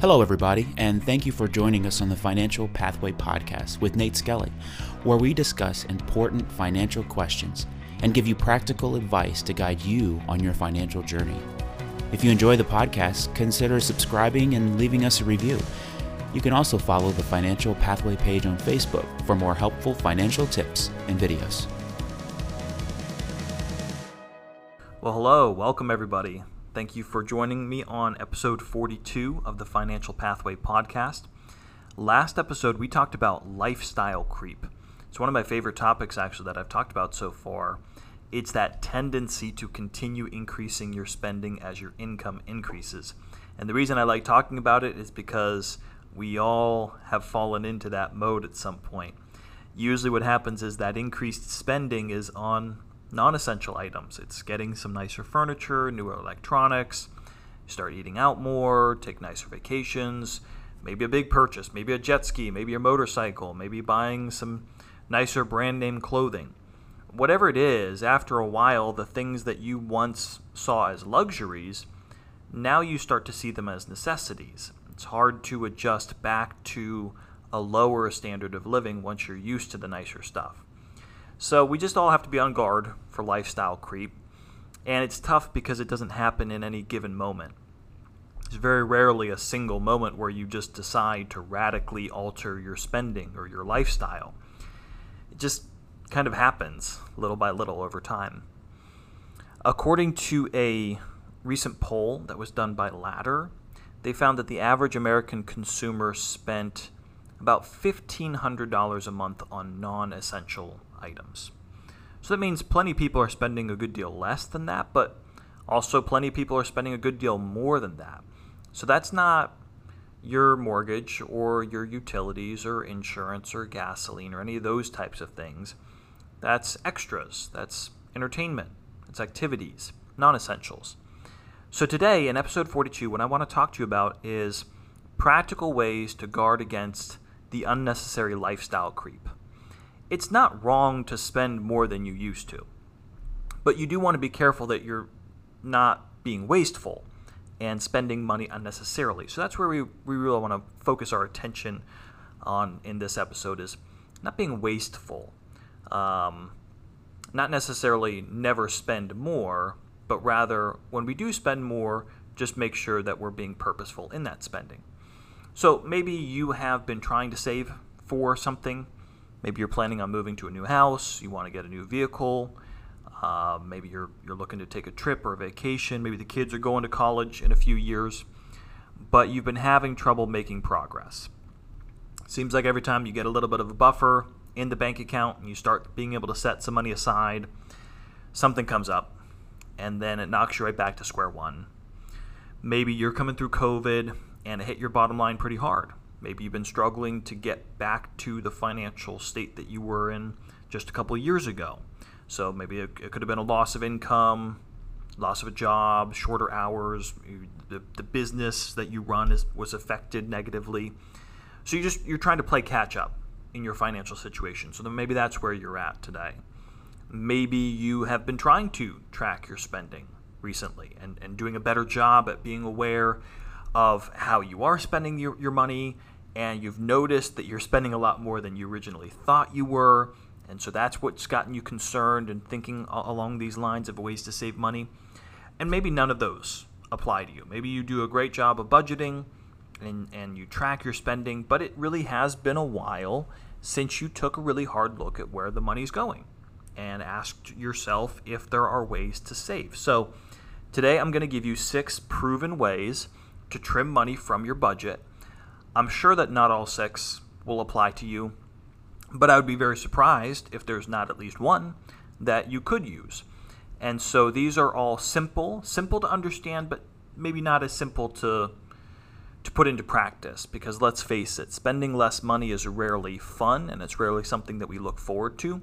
Hello, everybody, and thank you for joining us on the Financial Pathway Podcast with Nate Skelly, where we discuss important financial questions and give you practical advice to guide you on your financial journey. If you enjoy the podcast, consider subscribing and leaving us a review. You can also follow the Financial Pathway page on Facebook for more helpful financial tips and videos. Well, hello, welcome everybody. Thank you for joining me on episode 42 of the Financial Pathway podcast. Last episode, we talked about lifestyle creep. It's one of my favorite topics, actually, that I've talked about so far. It's that tendency to continue increasing your spending as your income increases. And the reason I like talking about it is because we all have fallen into that mode at some point. Usually, what happens is that increased spending is on non essential items. It's getting some nicer furniture, newer electronics, start eating out more, take nicer vacations, maybe a big purchase, maybe a jet ski, maybe a motorcycle, maybe buying some nicer brand name clothing. Whatever it is, after a while, the things that you once saw as luxuries, now you start to see them as necessities. It's hard to adjust back to a lower standard of living once you're used to the nicer stuff. So we just all have to be on guard for lifestyle creep. And it's tough because it doesn't happen in any given moment. There's very rarely a single moment where you just decide to radically alter your spending or your lifestyle. It just kind of happens little by little over time. According to a recent poll that was done by Ladder, they found that the average American consumer spent about $1,500 a month on non essential items. So that means plenty of people are spending a good deal less than that, but also plenty of people are spending a good deal more than that. So that's not your mortgage or your utilities or insurance or gasoline or any of those types of things. That's extras, that's entertainment, it's activities, non essentials. So today, in episode 42, what I want to talk to you about is practical ways to guard against the unnecessary lifestyle creep it's not wrong to spend more than you used to. But you do want to be careful that you're not being wasteful and spending money unnecessarily. So that's where we, we really want to focus our attention on in this episode is not being wasteful. Um, not necessarily never spend more, but rather when we do spend more, just make sure that we're being purposeful in that spending. So maybe you have been trying to save for something Maybe you're planning on moving to a new house, you want to get a new vehicle. Uh, maybe you're, you're looking to take a trip or a vacation. Maybe the kids are going to college in a few years, but you've been having trouble making progress. Seems like every time you get a little bit of a buffer in the bank account and you start being able to set some money aside, something comes up and then it knocks you right back to square one. Maybe you're coming through COVID and it hit your bottom line pretty hard. Maybe you've been struggling to get back to the financial state that you were in just a couple years ago. So maybe it, it could have been a loss of income, loss of a job, shorter hours, the, the business that you run is, was affected negatively. So you just you're trying to play catch up in your financial situation. So then maybe that's where you're at today. Maybe you have been trying to track your spending recently and, and doing a better job at being aware of how you are spending your, your money and you've noticed that you're spending a lot more than you originally thought you were. And so that's what's gotten you concerned and thinking along these lines of ways to save money. And maybe none of those apply to you. Maybe you do a great job of budgeting and, and you track your spending, but it really has been a while since you took a really hard look at where the money's going and asked yourself if there are ways to save. So today I'm going to give you six proven ways to trim money from your budget. I'm sure that not all six will apply to you, but I would be very surprised if there's not at least one that you could use. And so these are all simple, simple to understand, but maybe not as simple to to put into practice because let's face it, spending less money is rarely fun and it's rarely something that we look forward to,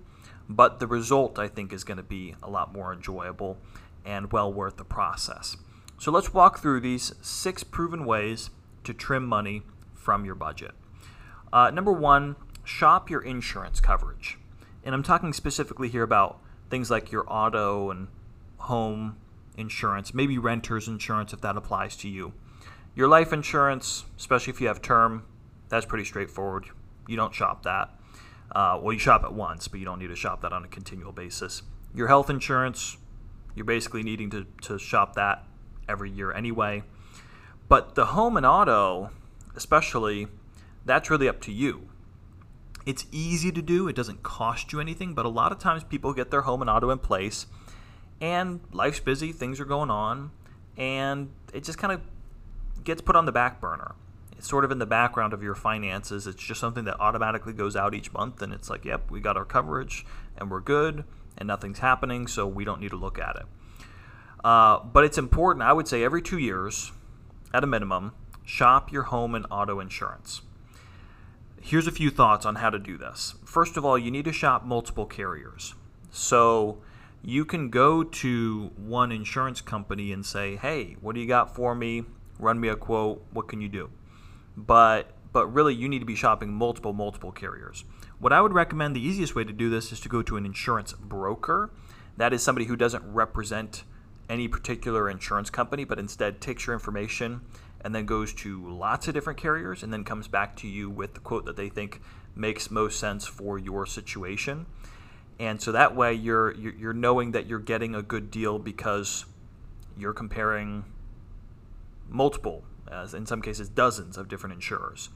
but the result I think is going to be a lot more enjoyable and well worth the process. So let's walk through these six proven ways to trim money from your budget. Uh, number one, shop your insurance coverage. And I'm talking specifically here about things like your auto and home insurance, maybe renter's insurance if that applies to you. Your life insurance, especially if you have term, that's pretty straightforward. You don't shop that. Uh, well, you shop it once, but you don't need to shop that on a continual basis. Your health insurance, you're basically needing to, to shop that every year anyway. But the home and auto, especially, that's really up to you. It's easy to do, it doesn't cost you anything, but a lot of times people get their home and auto in place and life's busy, things are going on, and it just kind of gets put on the back burner. It's sort of in the background of your finances. It's just something that automatically goes out each month, and it's like, yep, we got our coverage and we're good, and nothing's happening, so we don't need to look at it. Uh, but it's important, I would say, every two years, at a minimum, shop your home and auto insurance. Here's a few thoughts on how to do this. First of all, you need to shop multiple carriers. So you can go to one insurance company and say, "Hey, what do you got for me? Run me a quote. What can you do?" But but really you need to be shopping multiple multiple carriers. What I would recommend the easiest way to do this is to go to an insurance broker. That is somebody who doesn't represent any particular insurance company, but instead takes your information and then goes to lots of different carriers and then comes back to you with the quote that they think makes most sense for your situation. And so that way you're you're knowing that you're getting a good deal because you're comparing multiple, as in some cases dozens of different insurers.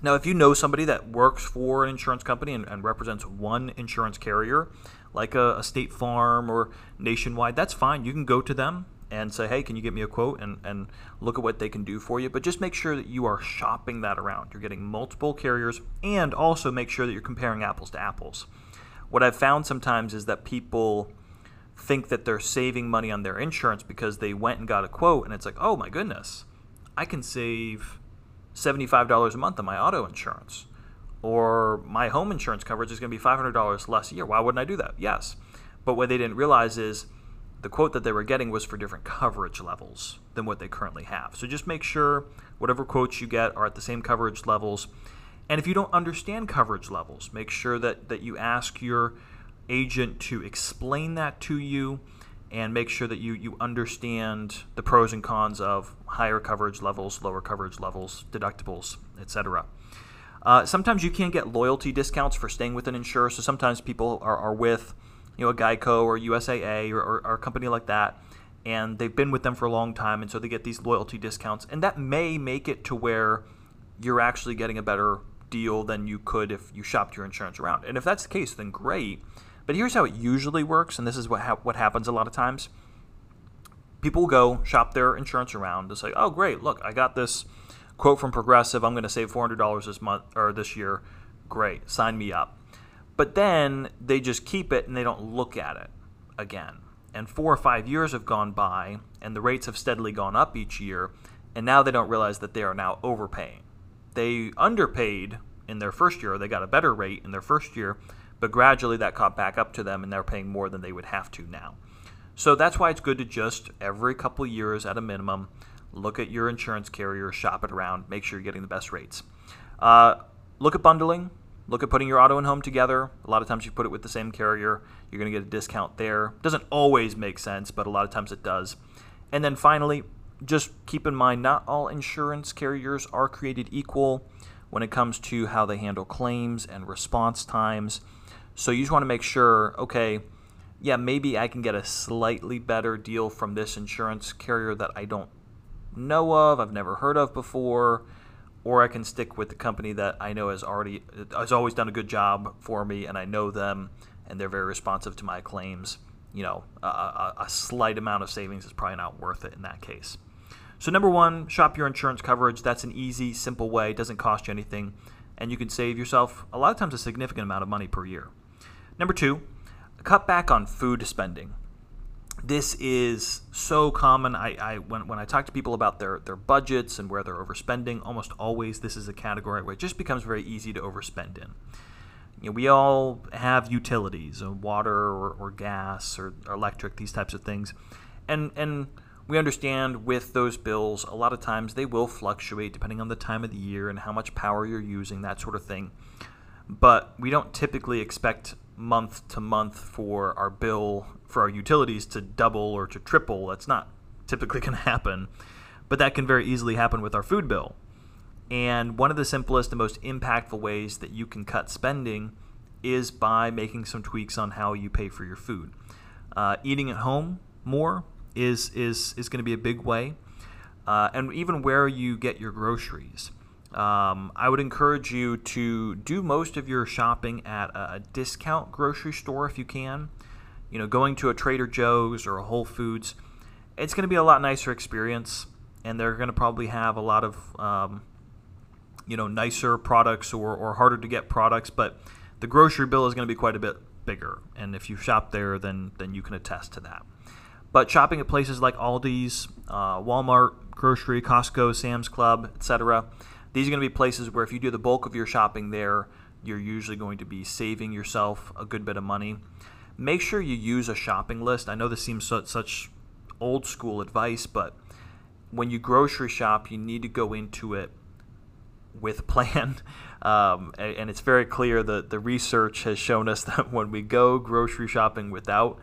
Now, if you know somebody that works for an insurance company and, and represents one insurance carrier, like a, a, State Farm or Nationwide, that's fine. You can go to them and say, hey, can you get me a quote and, and look at what they can do for you. But just make sure that you are shopping that around. You're getting multiple carriers and also make sure that you're comparing apples to apples. What I've found sometimes is that people think that they're saving money on their insurance because they went and got a quote and it's like, oh my goodness, I can save $75 a month on my auto insurance. Or my home insurance coverage is going to be $500 less a year. Why wouldn't I do that? Yes. But what they didn't realize is the quote that they were getting was for different coverage levels than what they currently have. So just make sure whatever quotes you get are at the same coverage levels. And if you don't understand coverage levels, make sure that, that you ask your agent to explain that to you and make sure that you, you understand the pros and cons of higher coverage levels, lower coverage levels, deductibles, etc. Uh, sometimes you can't get loyalty discounts for staying with an insurer. So sometimes people are, are with you know a Geico or USAA or, or, or a company like that, and they've been with them for a long time, and so they get these loyalty discounts, and that may make it to where you're actually getting a better deal than you could if you shopped your insurance around. And if that's the case, then great. But here's how it usually works, and this is what ha- what happens a lot of times. People go shop their insurance around to say, "Oh, great! Look, I got this quote from Progressive. I'm going to save $400 this month or this year. Great, sign me up." But then they just keep it and they don't look at it again. And four or five years have gone by, and the rates have steadily gone up each year, and now they don't realize that they are now overpaying. They underpaid in their first year, they got a better rate in their first year, but gradually that caught back up to them, and they're paying more than they would have to now. So that's why it's good to just every couple years at a minimum look at your insurance carrier, shop it around, make sure you're getting the best rates. Uh, look at bundling. Look at putting your auto and home together. A lot of times you put it with the same carrier, you're going to get a discount there. Doesn't always make sense, but a lot of times it does. And then finally, just keep in mind not all insurance carriers are created equal when it comes to how they handle claims and response times. So you just want to make sure, okay, yeah, maybe I can get a slightly better deal from this insurance carrier that I don't know of, I've never heard of before or I can stick with the company that I know has already has always done a good job for me, and I know them, and they're very responsive to my claims. You know, a, a, a slight amount of savings is probably not worth it in that case. So number one, shop your insurance coverage. That's an easy, simple way. It doesn't cost you anything, and you can save yourself a lot of times a significant amount of money per year. Number two, cut back on food spending this is so common. I, I when, when I talk to people about their, their budgets and where they're overspending, almost always this is a category where it just becomes very easy to overspend in. You know, we all have utilities, uh, water or, or gas or, or electric, these types of things, and and we understand with those bills, a lot of times they will fluctuate depending on the time of the year and how much power you're using, that sort of thing. But we don't typically expect month to month for our bill for our utilities to double or to triple. That's not typically going to happen. but that can very easily happen with our food bill. And one of the simplest and most impactful ways that you can cut spending is by making some tweaks on how you pay for your food. Uh, eating at home more is is is going to be a big way, uh, and even where you get your groceries. Um, I would encourage you to do most of your shopping at a discount grocery store if you can. You know, going to a Trader Joe's or a Whole Foods, it's going to be a lot nicer experience, and they're going to probably have a lot of um, you know nicer products or, or harder to get products, but the grocery bill is going to be quite a bit bigger. And if you shop there, then then you can attest to that. But shopping at places like Aldi's, uh, Walmart, grocery, Costco, Sam's Club, etc these are going to be places where if you do the bulk of your shopping there, you're usually going to be saving yourself a good bit of money. Make sure you use a shopping list. I know this seems so, such old school advice, but when you grocery shop, you need to go into it with plan. Um, and it's very clear that the research has shown us that when we go grocery shopping without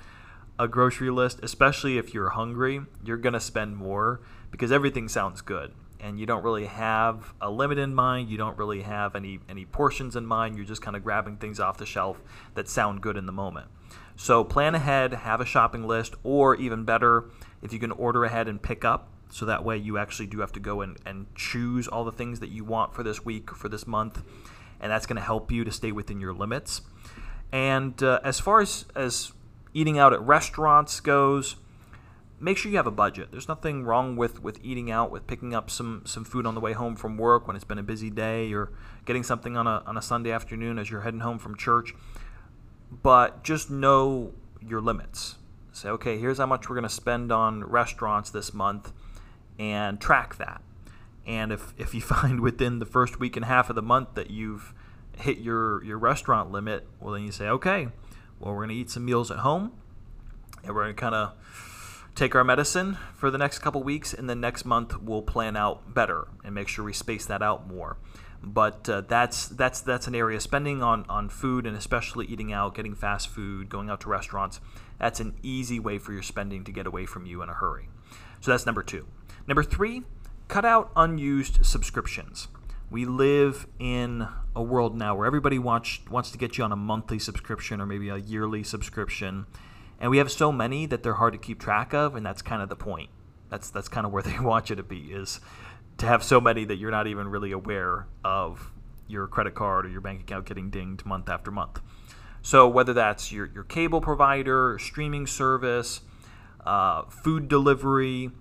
a grocery list, especially if you're hungry, you're going to spend more because everything sounds good and you don't really have a limit in mind. You don't really have any any portions in mind. You're just kind of grabbing things off the shelf that sound good in the moment. So plan ahead, have a shopping list, or even better, if you can order ahead and pick up. So that way you actually do have to go and, and choose all the things that you want for this week, for this month, and that's going to help you to stay within your limits. And uh, as far as, as eating out at restaurants goes, make sure you have a budget. There's nothing wrong with, with eating out, with picking up some, some food on the way home from work when it's been a busy day, or getting something on a, on a Sunday afternoon as you're heading home from church. But just know your limits. Say, okay, here's how much we're going to spend on restaurants this month, and track that. And if, if you find within the first week and half of the month that you've hit your, your restaurant limit, well, then you say, okay, well, we're going to eat some meals at home, and we're going to kind of take our medicine for the next couple weeks, and then next month we'll plan out better and make sure we space that out more. But uh, that's that's that's an area spending on on food and especially eating out, getting fast food, going out to restaurants. That's an easy way for your spending to get away from you in a hurry. So that's number two. Number three, cut out unused subscriptions. We live in a world now where everybody wants wants to get you on a monthly subscription or maybe a yearly subscription and we have so many that they're hard to keep track of, and that's kind of the point. That's that's kind of where they want you to be is to have so many that you're not even really aware of your credit card or your bank account getting dinged month after month. So whether that's your your cable provider, streaming service, uh, food delivery.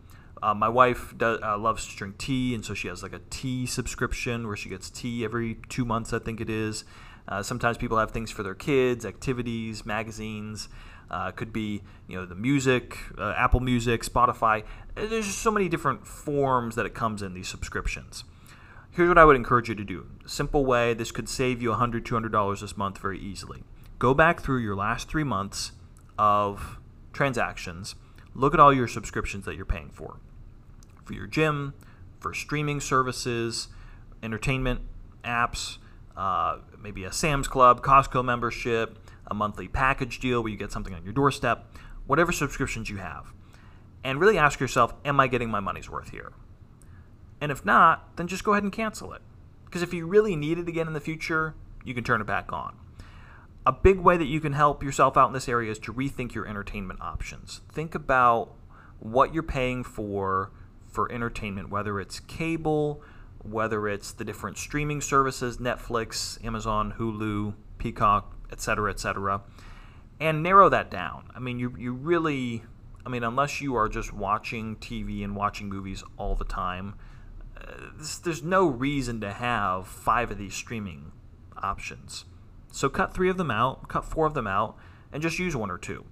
Uh, my wife does, uh, loves to drink tea, and so she has like a tea subscription where she gets tea every two months, I think it is. Uh, sometimes people have things for their kids, activities, magazines. Uh, could be you know the music, uh, Apple Music, Spotify. There's just so many different forms that it comes in these subscriptions. Here's what I would encourage you to do. Simple way. This could save you $100, $200 this month very easily. Go back through your last three months of transactions. Look at all your subscriptions that you're paying for. For your gym, for streaming services, entertainment apps, uh, maybe a Sam's Club, Costco membership, a monthly package deal where you get something on your doorstep, whatever subscriptions you have. And really ask yourself, am I getting my money's worth here? And if not, then just go ahead and cancel it. Because if you really need it again in the future, you can turn it back on. A big way that you can help yourself out in this area is to rethink your entertainment options. Think about what you're paying for for entertainment, whether it's cable, whether it's the different streaming services, Netflix, Amazon, Hulu, Peacock, et cetera, et cetera, and narrow that down. I mean, you, you really, I mean, unless you are just watching TV and watching movies all the time, uh, this, there's no reason to have five of these streaming options. So cut three of them out, cut four of them out, and just use one or two.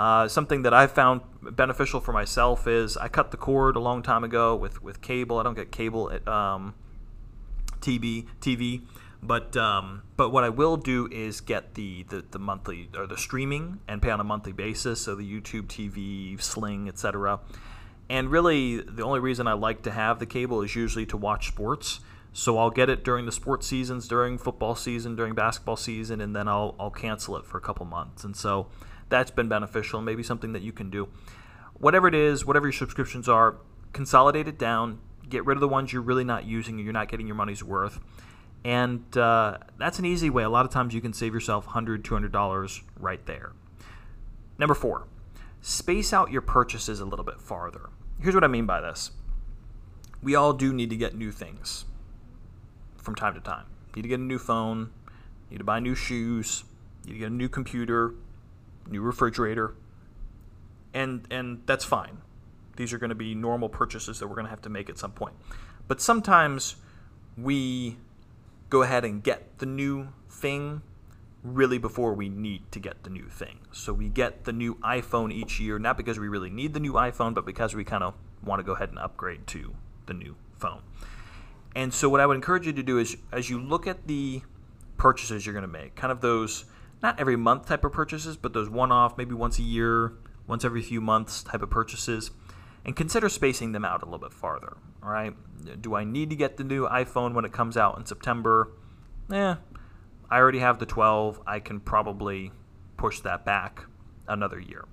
Uh, something that I've found beneficial for myself is I cut the cord a long time ago with, with cable. I don't get cable at um, TV. TV. But um, but what I will do is get the, the, the monthly or the streaming and pay on a monthly basis. So the YouTube TV, Sling, etc. And really, the only reason I like to have the cable is usually to watch sports. So I'll get it during the sports seasons, during football season, during basketball season, and then I'll I'll cancel it for a couple months. And so that's been beneficial. Maybe something that you can do. Whatever it is, whatever your subscriptions are, consolidate it down, get rid of the ones you're really not using and you're not getting your money's worth. And uh, that's an easy way. A lot of times you can save yourself $100, $200 right there. Number four, space out your purchases a little bit farther. Here's what I mean by this we all do need to get new things from time to time. Need to get a new phone, need to buy new shoes, need to get a new computer, new refrigerator, and and that's fine. These are going to be normal purchases that we're going to have to make at some point. But sometimes we go ahead and get the new thing really before we need to get the new thing. So we get the new iPhone each year, not because we really need the new iPhone, but because we kind of want to go ahead and upgrade to the new phone. And so what I would encourage you to do is as you look at the purchases you're going to make, kind of those not every month type of purchases, but those one off, maybe once a year, once every few months type of purchases, and consider spacing them out a little bit farther. All right, do I need to get the new iPhone when it comes out in September? Eh, I already have the 12. I can probably push that back another year.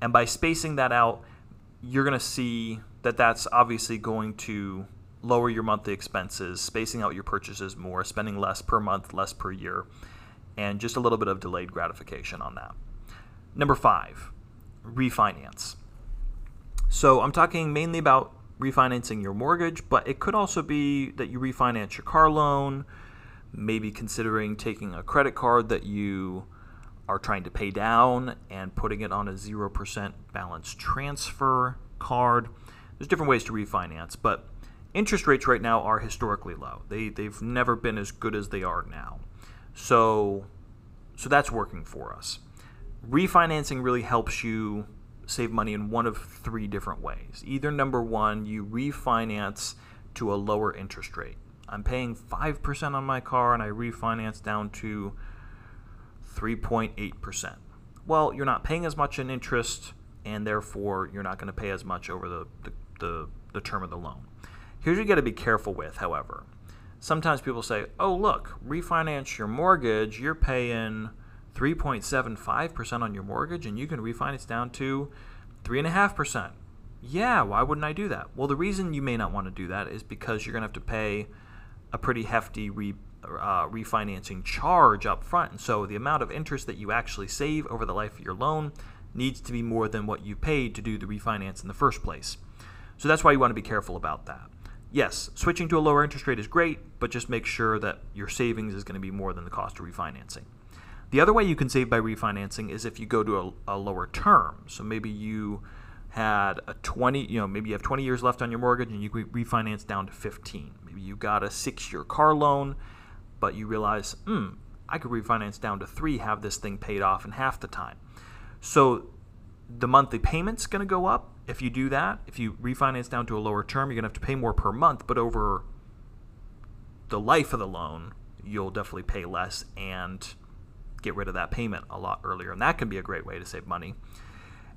And by spacing that out, you're going to see that that's obviously going to lower your monthly expenses, spacing out your purchases more, spending less per month, less per year, and just a little bit of delayed gratification on that. Number five, refinance. So I'm talking mainly about refinancing your mortgage, but it could also be that you refinance your car loan, maybe considering taking a credit card that you are trying to pay down and putting it on a 0% balance transfer card. There's different ways to refinance, but interest rates right now are historically low. They, they've never been as good as they are now. So, so that's working for us. Refinancing really helps you save money in one of three different ways. Either number one, you refinance to a lower interest rate. I'm paying 5% on my car and I refinance down to 3.8%. Well, you're not paying as much in interest and therefore you're not going to pay as much over the, the, the, the term of the loan. Here's what you got to be careful with, however. Sometimes people say, oh, look, refinance your mortgage, you're paying 3.75% on your mortgage and you can refinance down to 3.5%. Yeah, why wouldn't I do that? Well, the reason you may not want to do that is because you're going to have to pay a pretty hefty re, uh, refinancing charge up front. And so the amount of interest that you actually save over the life of your loan needs to be more than what you paid to do the refinance in the first place. So that's why you want to be careful about that. Yes, switching to a lower interest rate is great, but just make sure that your savings is going to be more than the cost of refinancing. The other way you can save by refinancing is if you go to a, a lower term. So maybe you had a 20, you know, maybe you have 20 years left on your mortgage and you refinance down to 15. Maybe you got a six year car loan, but you realize, hmm, I could refinance down to three, have this thing paid off in half the time. So the monthly payment's going to go up if you do that. If you refinance down to a lower term, you're going to have to pay more per month, but over the life of the loan, you'll definitely pay less and get rid of that payment a lot earlier, and that can be a great way to save money.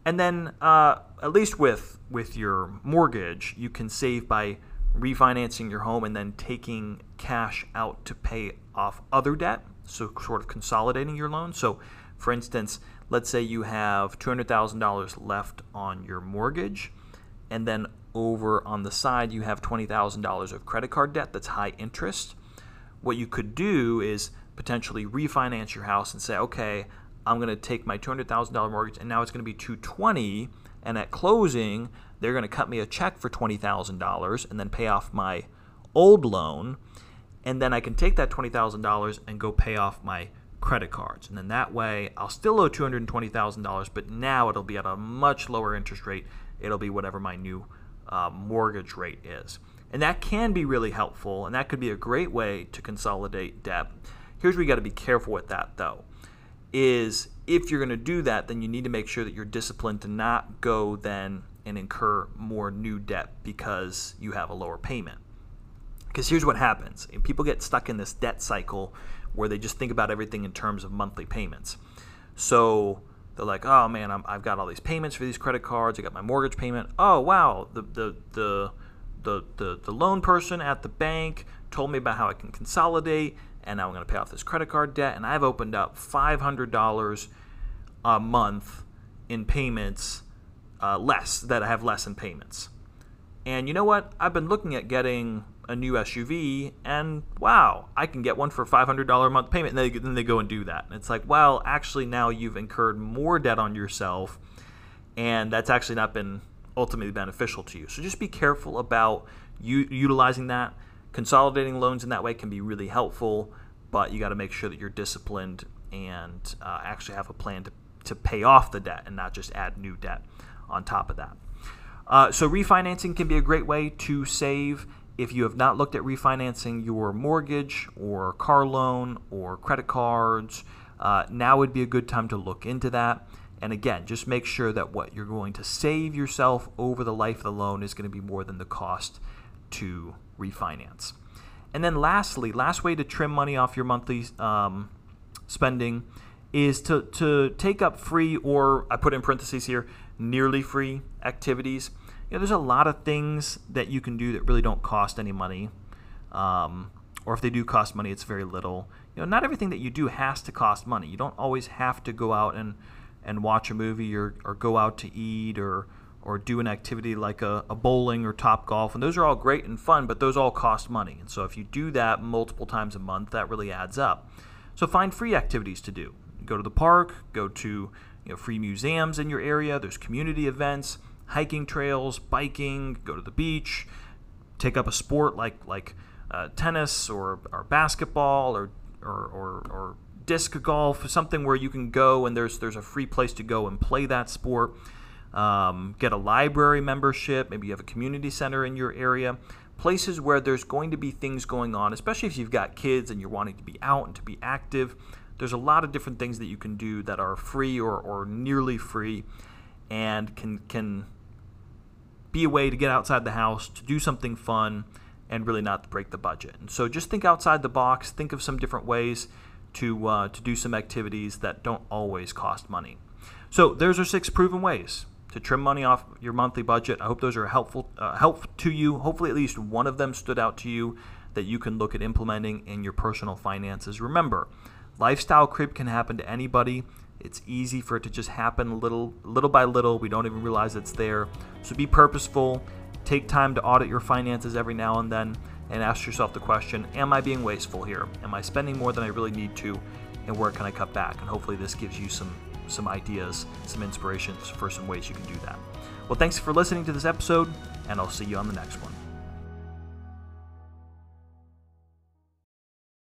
And then, uh, at least with with your mortgage, you can save by refinancing your home and then taking cash out to pay off other debt. So, sort of consolidating your loan. So, for instance, let's say you have two hundred thousand dollars left on your mortgage, and then over on the side you have twenty thousand dollars of credit card debt that's high interest. What you could do is potentially refinance your house and say, okay, I'm going to take my $200,000 mortgage and now it's going to be 220 and at closing they're going to cut me a check for $20,000 and then pay off my old loan and then I can take that $20,000 and go pay off my credit cards. And then that way I'll still owe $220,000 but now it'll be at a much lower interest rate. It'll be whatever my new uh, mortgage rate is. And that can be really helpful and that could be a great way to consolidate debt. Here's where you got to be careful with that, though, is if you're going to do that, then you need to make sure that you're disciplined to not go then and incur more new debt because you have a lower payment. Because here's what happens people get stuck in this debt cycle where they just think about everything in terms of monthly payments. So they're like, oh man, i have got all these payments for these credit cards. I got my mortgage payment. Oh wow, the, the, the, the, the, the loan person at the bank told me about how I can consolidate and now I'm going to pay off this credit card debt, and I've opened up $500 a month in payments uh, less that I have less in payments. And you know what? I've been looking at getting a new SUV, and wow, I can get one for $500 a month payment. And they, then they go and do that. And it's like, well, actually, now you've incurred more debt on yourself, and that's actually not been ultimately beneficial to you. So just be careful about u- utilizing that. Consolidating loans in that way can be really helpful, but you got to make sure that you're disciplined and uh, actually have a plan to, to pay off the debt and not just add new debt on top of that. Uh, so, refinancing can be a great way to save. If you have not looked at refinancing your mortgage or car loan or credit cards, uh, now would be a good time to look into that. And again, just make sure that what you're going to save yourself over the life of the loan is going to be more than the cost to refinance. And then, lastly, last way to trim money off your monthly um, spending is to, to take up free, or I put in parentheses here, nearly free activities. You know, there's a lot of things that you can do that really don't cost any money. Um, or if they do cost money, it's very little. You know, not everything that you do has to cost money. You don't always have to go out and, and watch a movie or, or go out to eat or or do an activity like a, a bowling or top golf. And those are all great and fun, but those all cost money. And so if you do that multiple times a month, that really adds up. So find free activities to do. Go to the park, go to you know, free museums in your area, there's community events, hiking trails, biking, go to the beach, take up a sport like like uh, tennis or, or basketball or, or, or, or disc golf, something where you can go and there's there's a free place to go and play that sport. Um, get a library membership. Maybe you have a community center in your area. Places where there's going to be things going on, especially if you've got kids and you're wanting to be out and to be active. There's a lot of different things that you can do that are free or, or nearly free and can can be a way to get outside the house, to do something fun, and really not break the budget. And so just think outside the box, think of some different ways to, uh, to do some activities that don't always cost money. So there's our six proven ways to trim money off your monthly budget. I hope those are helpful uh, helpful to you. Hopefully, at least one of them stood out to you that you can look at implementing in your personal finances. Remember, lifestyle creep can happen to anybody. It's easy for it to just happen little little by little. We don't even realize it's there. So be purposeful. Take time to audit your finances every now and then and ask yourself the question, am I being wasteful here? Am I spending more than I really need to? And where can I cut back? And hopefully this gives you some some ideas, some inspirations for some ways you can do that. Well, thanks for listening to this episode, and I'll see you on the next one.